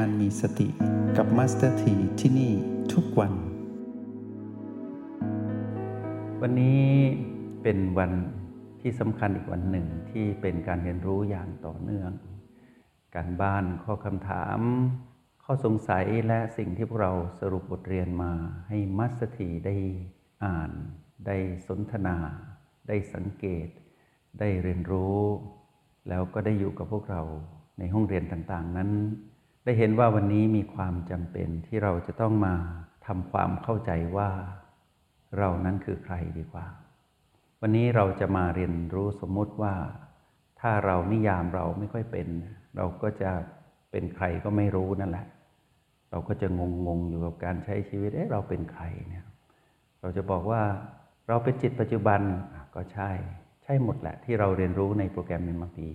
การมีสติกับมาสเตอร์ทีที่นี่ทุกวัน วันนี้เป็นวันที่สำคัญอีกวันหนึ่งที่เป็นการเรียนรู้อย่างต่อเนื่อง การบ้านข้อคำถาม ข้อสงสัยและสิ่งที่พวกเราสรุปบทเรียนมาให้มาสเตอร์ทีได้อ่าน ได้สนทนา ได้สังเกต ได้เรียนรู้ แล้วก็ได้อยู่กับพวกเราในห้องเรียนต่างๆนั้น ได้เห็นว่าวันนี้มีความจำเป็นที่เราจะต้องมาทำความเข้าใจว่าเรานั้นคือใครดีกว่า วันนี้เราจะมาเรียนรู้สมมุติว่า ถ้าเรานิยามเราไม่ค่อยเป็น เราก็จะเป็นใครก็ไม่รู้นั่นแหละ เราก็จะงงๆอยู่กับการใช้ชีวิตเอ๊ะเราเป็นใครเนี่ยเราจะบอกว่าเราเป็นจิตปัจจุบันก็ใช่ ใช่หมดแหละที่เราเรียนรู้ในโปรแกรมเมนมาปี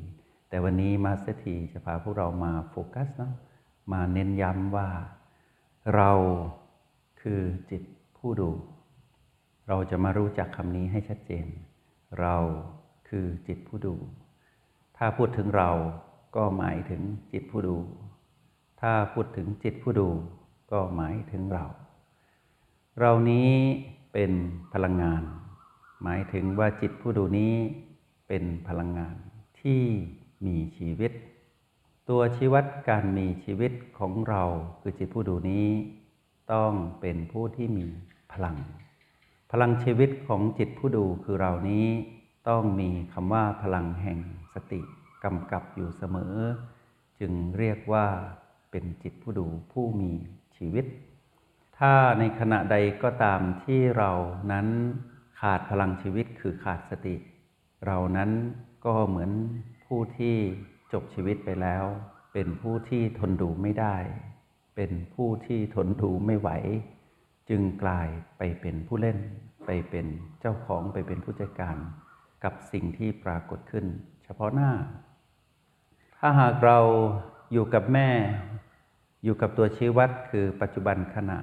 แต่วันนี้มาสเตอร์ทีจะพาพวกเรามาโฟกัสนะ มาเน้นย้ำว่า เราคือจิตผู้ดู เราจะมารู้จักคำนี้ให้ชัดเจน เราคือจิตผู้ดู ถ้าพูดถึงเราก็หมายถึงจิตผู้ดู ถ้าพูดถึงจิตผู้ดู ก็หมายถึงเรา เรานี้เป็นพลังงาน หมายถึงว่าจิตผู้ดูนี้เป็นพลังงานที่มีชีวิต ตัวชี้วัดการมีชีวิตของเราคือจิตผู้ดูนี้ ต้องเป็นผู้ที่มีพลัง พลังชีวิตของจิตผู้ดูคือเรานี้ ต้องมีคำว่าพลังแห่งสติกำกับอยู่เสมอ จึงเรียกว่าเป็นจิตผู้ดูผู้มีชีวิต ถ้าในขณะใดก็ตามที่เรานั้นขาดพลังชีวิตคือขาดสติ เรานั้นก็เหมือนผู้ที่ จบชีวิตไปแล้ว เป็นผู้ที่ทนดูไม่ได้ เป็นผู้ที่ทนดูไม่ไหว จึงกลายไปเป็นผู้เล่น ไปเป็นเจ้าของไปเป็นผู้จัดการ กับสิ่งที่ปรากฏขึ้น เฉพาะหน้า ถ้าหากเราอยู่กับแม่ อยู่กับตัวชี้วัดคือปัจจุบันขณะ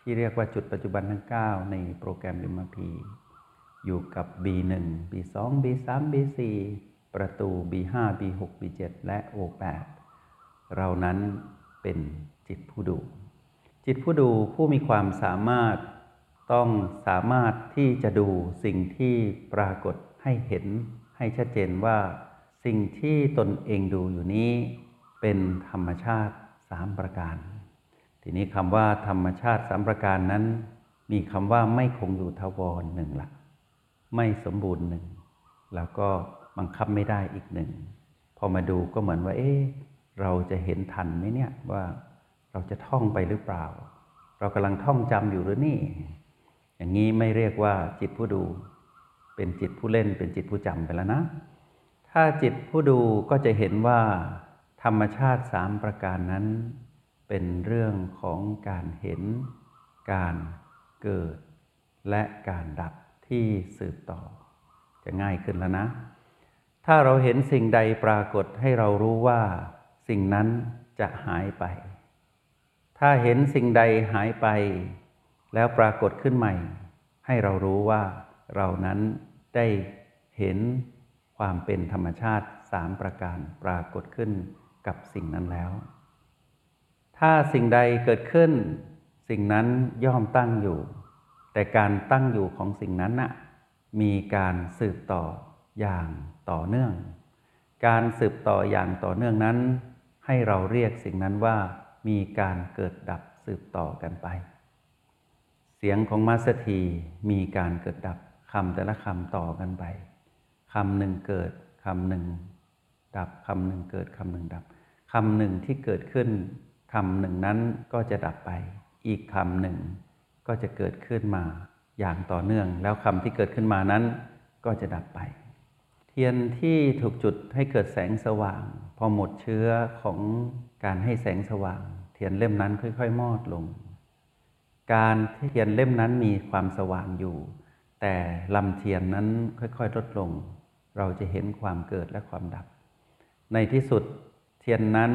ที่เรียกว่าจุดปัจจุบันทั้ง 9 ในโปรแกรม MRP อยู่กับ B1 B2 B3 B4 ประตู B5 B6 B7 และ O8 เรานั้นเป็นจิตผู้ดู จิตผู้ดูผู้มีความสามารถต้องสามารถที่จะดูสิ่งที่ปรากฏให้เห็นให้ชัดเจนว่า สิ่งที่ตนเองดูอยู่นี้ เป็นธรรมชาติสามประการ ทีนี้คำว่าธรรมชาติสามประการนั้น มีคำว่าไม่คงอยู่ทวรหนึ่งละไม่สมบูรณ์หนึ่งแล้วก็ บังคับไม่ได้อีกหนึ่ง พอมาดูก็เหมือนว่า เอ๊ะเราจะเห็นทันไหมเนี่ยว่าเราจะท่องไปหรือเปล่า เรากำลังท่องจำอยู่หรือนี่ อย่างนี้ไม่เรียกว่าจิตผู้ดู เป็นจิตผู้เล่น เป็นจิตผู้จำไปแล้วนะ ถ้าจิตผู้ดูก็จะเห็นว่า ธรรมชาติสามประการนั้น เป็นเรื่องของการเห็น การเกิด และการดับที่สืบต่อ จะง่ายขึ้นแล้วนะ ถ้าเราเห็นสิ่งใดปรากฏให้เรารู้ว่า สิ่งนั้นจะหายไป ถ้าเห็นสิ่งใดหายไป แล้วปรากฏขึ้นใหม่ ให้เรารู้ว่าเรานั้นได้เห็นความเป็นธรรมชาติสามประการปรากฏขึ้นกับสิ่งนั้นแล้ว ถ้าสิ่งใดเกิดขึ้น สิ่งนั้นย่อมตั้งอยู่ แต่การตั้งอยู่ของสิ่งนั้นน่ะมีการสืบต่ออย่างต่อเนื่อง การสืบต่ออย่างต่อเนื่องนั้น ให้เราเรียกสิ่งนั้นว่ามีการเกิดดับสืบต่อกันไป เสียงของมาสถีมีการเกิดดับคำแต่ละคำต่อกันไปคำหนึ่งเกิดคำหนึ่งดับคำหนึ่งเกิดคำหนึ่งดับคำหนึ่งที่เกิดขึ้นคำหนึ่งนั้นก็จะดับไป อีกคำหนึ่งก็จะเกิดขึ้นมาอย่างต่อเนื่อง แล้วคำที่เกิดขึ้นมานั้นก็จะดับไป เทียนที่ถูกจุดให้เกิดแสงสว่าง พอหมดเชื้อของการให้แสงสว่าง เทียนเล่มนั้นค่อย ๆ มอดลง การที่เทียนเล่มนั้นมีความสว่างอยู่ แต่ลำเทียนนั้นค่อยๆลดลง เราจะเห็นความเกิดและความดับ ในที่สุดเทียนนั้น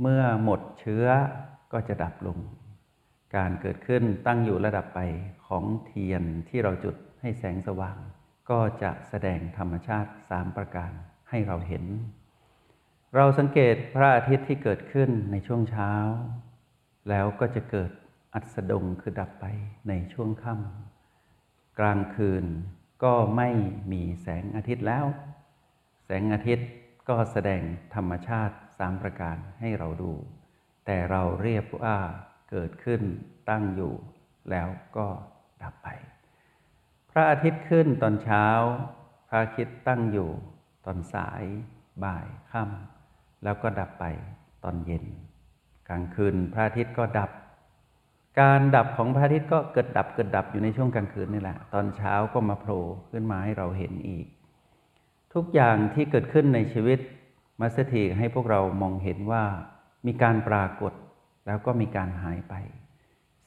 เมื่อหมดเชื้อก็จะดับลง การเกิดขึ้นตั้งอยู่ระดับไปของเทียนที่เราจุดให้แสงสว่าง ก็จะแสดงธรรมชาติสามประการให้เราเห็น เราสังเกตพระอาทิตย์ที่เกิดขึ้นในช่วงเช้า แล้วก็จะเกิดอัสดงคือดับไปในช่วงค่ำกลางคืนก็ไม่มีแสงอาทิตย์แล้ว แสงอาทิตย์ก็แสดงธรรมชาติสามประการให้เราดู แต่เราเรียกว่าเกิดขึ้นตั้งอยู่แล้วก็ดับไป ระอาทิตย์ขึ้นตอนเช้า พระอาทิตย์ตั้งอยู่ตอนสายบ่ายค่ำแล้วก็ดับไปตอนเย็น กลางคืนพระอาทิตย์ก็ดับ การดับของพระอาทิตย์ก็เกิดดับเกิดดับอยู่ในช่วงกลางคืนนี่แหละ ตอนเช้าก็มาโผล่ขึ้นมาให้เราเห็นอีก ทุกอย่างที่เกิดขึ้นในชีวิตมาสถีให้พวกเรามองเห็นว่ามีการปรากฏแล้วก็มีการหายไป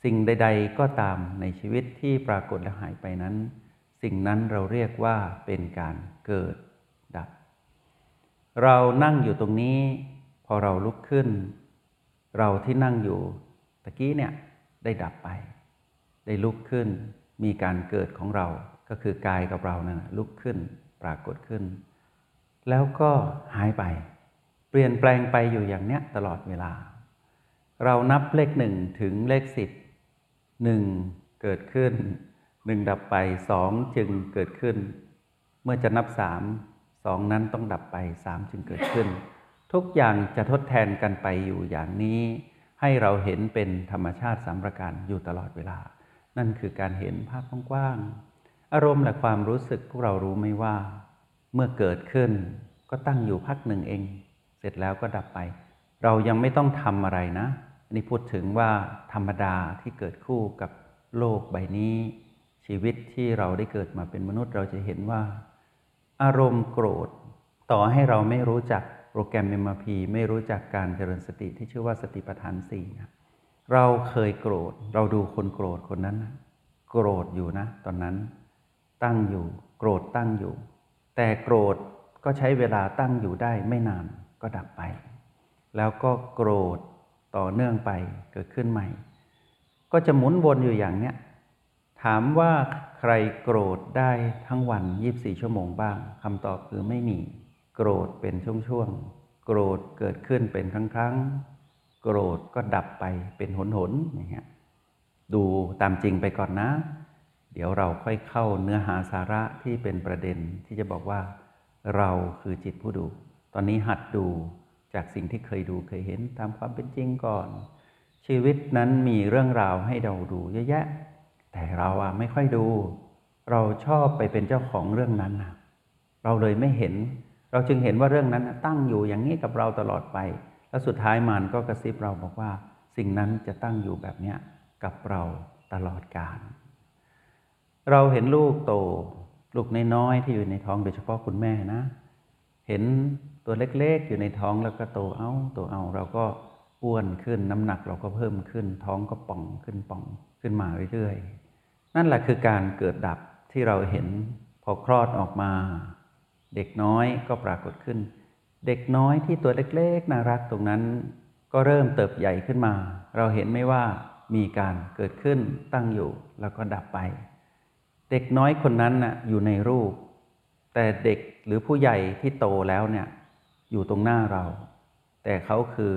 สิ่งใด ๆ ก็ตามในชีวิตที่ปรากฏและหายไปนั้น สิ่งนั้นเราเรียกว่าเป็นการเกิดดับ เรานั่งอยู่ตรงนี้ พอเราลุกขึ้น เราที่นั่งอยู่ตะกี้เนี่ยได้ดับไป ได้ลุกขึ้น มีการเกิดของเราก็คือกายกับเรานะั่นลุกขึ้นปรากฏขึ้น แล้วก็หายไป เปลี่ยนแปลงไปอยู่อย่างเนี้ยตลอดเวลา เรานับเลขหนึ่งถึงเลขสิบ หนึ่งเกิดขึ้นหนึ่งดับไปสองจึงเกิดขึ้น เมื่อจะนับสามสองนั้นต้องดับไปสามจึงเกิดขึ้น ทุกอย่างจะทดแทนกันไปอยู่อย่างนี้ ให้เราเห็นเป็นธรรมชาติสามประการอยู่ตลอดเวลา นั่นคือการเห็นภาพกว้างๆอารมณ์และความรู้สึกพวกเรารู้ไหมว่า เมื่อเกิดขึ้นก็ตั้งอยู่พักหนึ่งเอง เสร็จแล้วก็ดับไป เรายังไม่ต้องทำอะไรนะ อันนี้พูดถึงว่าธรรมดาที่เกิดคู่กับโลกใบนี้ ชีวิตที่เราได้เกิดมาเป็นมนุษย์เราจะเห็นว่า อารมณ์โกรธ ต่อให้เราไม่รู้จักโปรแกรม MRP ไม่รู้จักการเจริญสติที่ชื่อว่าสติปัฏฐานสี่นะเราเคยโกรธ เราดูคนโกรธคนนั้นนะโกรธอยู่นะ ตอนนั้นตั้งอยู่ โกรธตั้งอยู่ แต่โกรธก็ใช้เวลาตั้งอยู่ได้ไม่นานก็ดับไป แล้วก็โกรธ ต่อเนื่องไปเกิดขึ้นใหม่ ก็จะหมุนวนอยู่อย่างเนี้ยถามว่าใครโกรธได้ทั้งวัน 24 ชั่วโมงบ้างคำตอบคือไม่มี โกรธเป็นช่วงๆโกรธเกิดขึ้นเป็นครั้งๆโกรธก็ดับไปเป็นหนๆอย่างเงี้ยดูตามจริงไปก่อนนะ เดี๋ยวเราค่อยเข้าเนื้อหาสาระที่เป็นประเด็นที่จะบอกว่า เราคือจิตผู้ดู ตอนนี้หัดดู จากสิ่งที่เคยดูเคยเห็นตามความเป็นจริงก่อน ชีวิตนั้นมีเรื่องราวให้เราดูเยอะแยะ แต่เราอะไม่ค่อยดู เราชอบไปเป็นเจ้าของเรื่องนั้นนะเราเลยไม่เห็น เราจึงเห็นว่าเรื่องนั้นตั้งอยู่อย่างนี้กับเราตลอดไป แล้วสุดท้ายมันก็กระซิบเราบอกว่าสิ่งนั้นจะตั้งอยู่แบบนี้กับเราตลอดกาลเราเห็นลูกโต ลูกน้อยๆที่อยู่ในท้องโดยเฉพาะคุณแม่นะ เห็นตัวเล็กๆ อยู่ในท้องแล้วก็โตเอาโตเอาเราก็อ้วนขึ้นน้ำหนักเราก็เพิ่มขึ้น ท้องก็ป่องขึ้นป่องขึ้นมาเรื่อยๆ นั่นแหละคือการเกิดดับที่เราเห็นพอคลอดออกมา เด็กน้อยก็ปรากฏขึ้น เด็กน้อยที่ตัวเล็กๆ น่ารักตรงนั้น ก็เริ่มเติบใหญ่ขึ้นมา เราเห็นไม่ว่ามีการเกิดขึ้นตั้งอยู่แล้วก็ดับไป เด็กน้อยคนนั้นน่ะอยู่ในรูป แต่เด็กหรือผู้ใหญ่ที่โตแล้วเนี่ยอยู่ตรงหน้าเรา แต่เขาคือ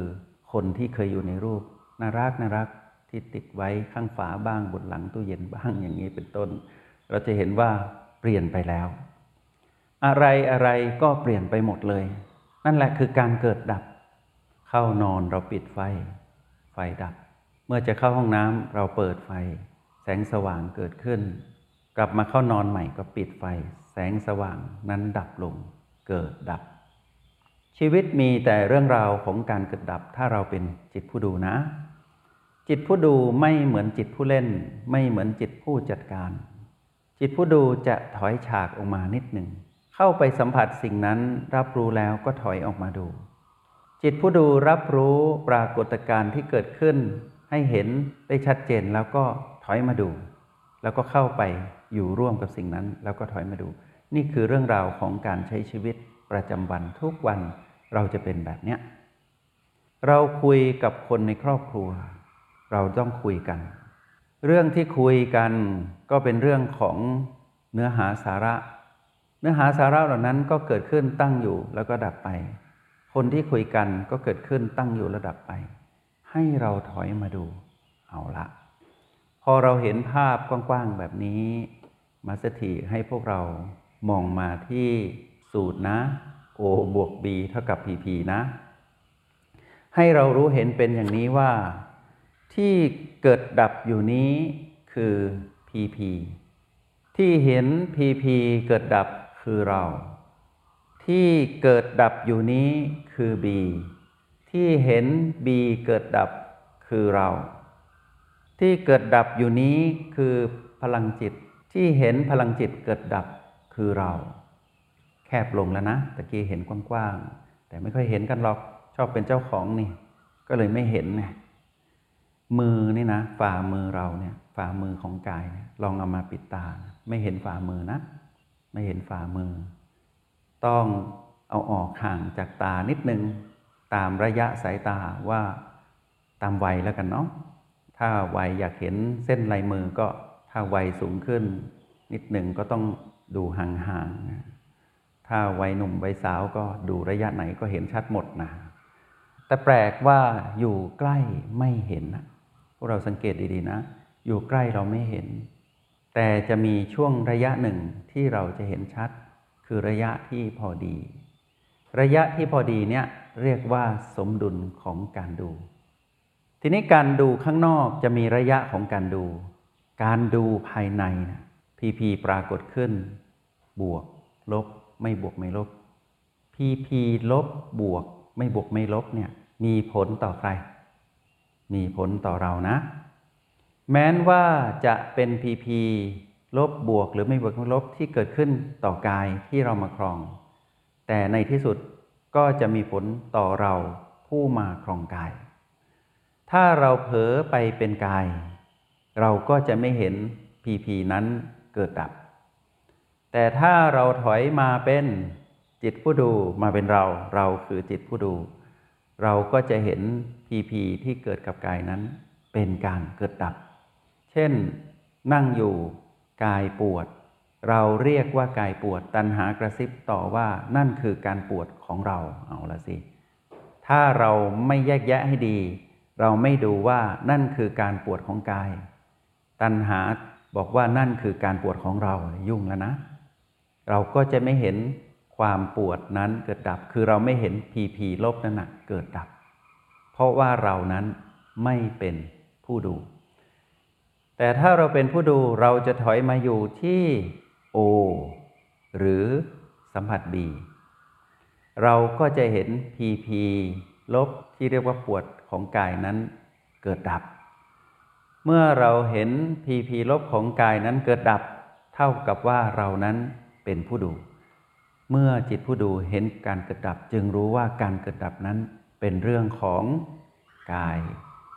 คนที่เคยอยู่ในรูปน่ารักน่ารักที่ติดไว้ข้างฝาบ้างบนหลังตู้เย็นบ้างอย่างนี้เป็นต้น เราจะเห็นว่าเปลี่ยนไปแล้ว อะไรอะไรก็เปลี่ยนไปหมดเลย นั่นแหละคือการเกิดดับ เข้านอนเราปิดไฟ ไฟดับ เมื่อจะเข้าห้องน้ำเราเปิดไฟ แสงสว่างเกิดขึ้น กลับมาเข้านอนใหม่ก็ปิดไฟ แสงสว่างนั้นดับลง เกิดดับ ชีวิตมีแต่เรื่องราวของการเกิดดับ ถ้าเราเป็นจิตผู้ดูนะ จิตผู้ดูไม่เหมือนจิตผู้เล่น ไม่เหมือนจิตผู้จัดการ จิตผู้ดูจะถอยฉากออกมานิดหนึ่ง เข้าไปสัมผัสสิ่งนั้นรับรู้แล้วก็ถอยออกมาดู จิตผู้ดูรับรู้ปรากฏการณ์ที่เกิดขึ้น ให้เห็นได้ชัดเจนแล้วก็ถอยมาดู แล้วก็เข้าไป อยู่ร่วมกับสิ่งนั้น แล้วก็ถอยมาดู นี่คือเรื่องราวของการใช้ชีวิตประจำวันทุกวันเราจะเป็นแบบเนี้ยเราคุยกับคนในครอบครัว เราต้องคุยกัน เรื่องที่คุยกันก็เป็นเรื่องของเนื้อหาสาระ เนื้อหาสาระเหล่านั้นก็เกิดขึ้นตั้งอยู่แล้วก็ดับไป คนที่คุยกันก็เกิดขึ้นตั้งอยู่ระดับไป ให้เราถอยมาดูเอาละพอเราเห็นภาพกว้างๆแบบนี้ มาสถีให้พวกเรามองมาที่สูตรนะ O บวก B เท่ากับ PP นะ ให้เรารู้เห็นเป็นอย่างนี้ว่าที่เกิดดับอยู่นี้คือ PP ที่เห็น PP เกิดดับคือเรา ที่เกิดดับอยู่นี้คือ B ที่เห็น B เกิดดับคือเรา ที่เกิดดับอยู่นี้คือพลังจิต ที่เห็นพลังจิตเกิดดับคือเรา แคบลงแล้วนะตะกี้เห็นกว้างๆแต่ไม่ค่อยเห็นกันหรอกชอบเป็นเจ้าของนี่ ก็เลยไม่เห็นไงมือนี่นะฝ่ามือเราเนี่ยฝ่ามือของกายเนี่ยลองเอามาปิดตา ไม่เห็นฝ่ามือนะ ไม่เห็นฝ่ามือ ต้องเอาออกห่างจากตานิดนึงตามระยะสายตาว่าตามวัยแล้วกันเนาะถ้าวัยอยากเห็นเส้นลายมือก็ ถ้าวัยสูงขึ้น นิดหนึ่งก็ต้องดูห่างๆ ถ้าวัยหนุ่มวัยสาวก็ดูระยะไหนก็เห็นชัดหมดนะ แต่แปลกว่าอยู่ใกล้ไม่เห็นนะพวกเราสังเกตดีๆนะ อยู่ใกล้เราไม่เห็น แต่จะมีช่วงระยะหนึ่งที่เราจะเห็นชัด คือระยะที่พอดี ระยะที่พอดีเนี่ยเรียกว่าสมดุลของการดู ทีนี้การดูข้างนอกจะมีระยะของการดู การดูภายในนะพีพีปรากฏขึ้น บวก ลบ ไม่บวกไม่ลบพีพีลบบวก ไม่บวกไม่ลบเนี่ยมีผลต่อใคร มีผลต่อเรานะ แม้นว่าจะเป็นพีพีลบบวกหรือไม่บวกไม่ลบที่เกิดขึ้นต่อกายที่เรามาครอง แต่ในที่สุดก็จะมีผลต่อเราผู้มาครองกาย ถ้าเราเผลอไปเป็นกาย เราก็จะไม่เห็นพีพีนั้นเกิดดับ แต่ถ้าเราถอยมาเป็นจิตผู้ดูมาเป็นเรา เราคือจิตผู้ดู เราก็จะเห็นพีพีที่เกิดกับกายนั้น เป็นการเกิดดับ เช่น นั่งอยู่กายปวด เราเรียกว่ากายปวด ตัณหากระซิบต่อว่านั่นคือการปวดของเราเอาละสิ ถ้าเราไม่แยกแยะให้ดี เราไม่ดูว่านั่นคือการปวดของกาย ตัณหาบอกว่านั่นคือการปวดของเรายุ่งแล้วนะ เราก็จะไม่เห็นความปวดนั้นเกิดดับ คือเราไม่เห็นพีพีลบนั่นนะเกิดดับ เพราะว่าเรานั้นไม่เป็นผู้ดู แต่ถ้าเราเป็นผู้ดูเราจะถอยมาอยู่ที่โอหรือสัมผัสบีเราก็จะเห็นพีพีลบที่เรียกว่าปวดของกายนั้นเกิดดับ เมื่อเราเห็นพีพีลบของกายนั้นเกิดดับ เท่ากับว่าเรานั้นเป็นผู้ดู เมื่อจิตผู้ดูเห็นการเกิดดับ จึงรู้ว่าการเกิดดับนั้นเป็นเรื่องของกาย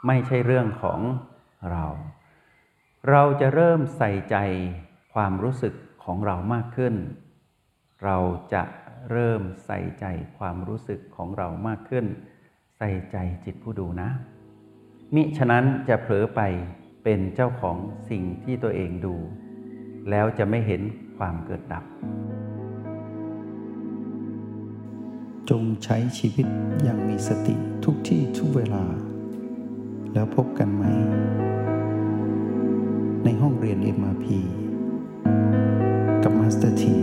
ไม่ใช่เรื่องของเรา เราจะเริ่มใส่ใจความรู้สึกของเรามากขึ้น เราจะเริ่มใส่ใจความรู้สึกของเรามากขึ้น ใส่ใจจิตผู้ดูนะ มิฉะนั้นจะเผลอไปเป็นเจ้าของสิ่งที่ตัวเองดู แล้วจะไม่เห็นความเกิดดับ จงใช้ชีวิตอย่างมีสติทุกที่ทุกเวลา แล้วพบกันไหม ในห้องเรียน MRP กับมาสเตอร์ที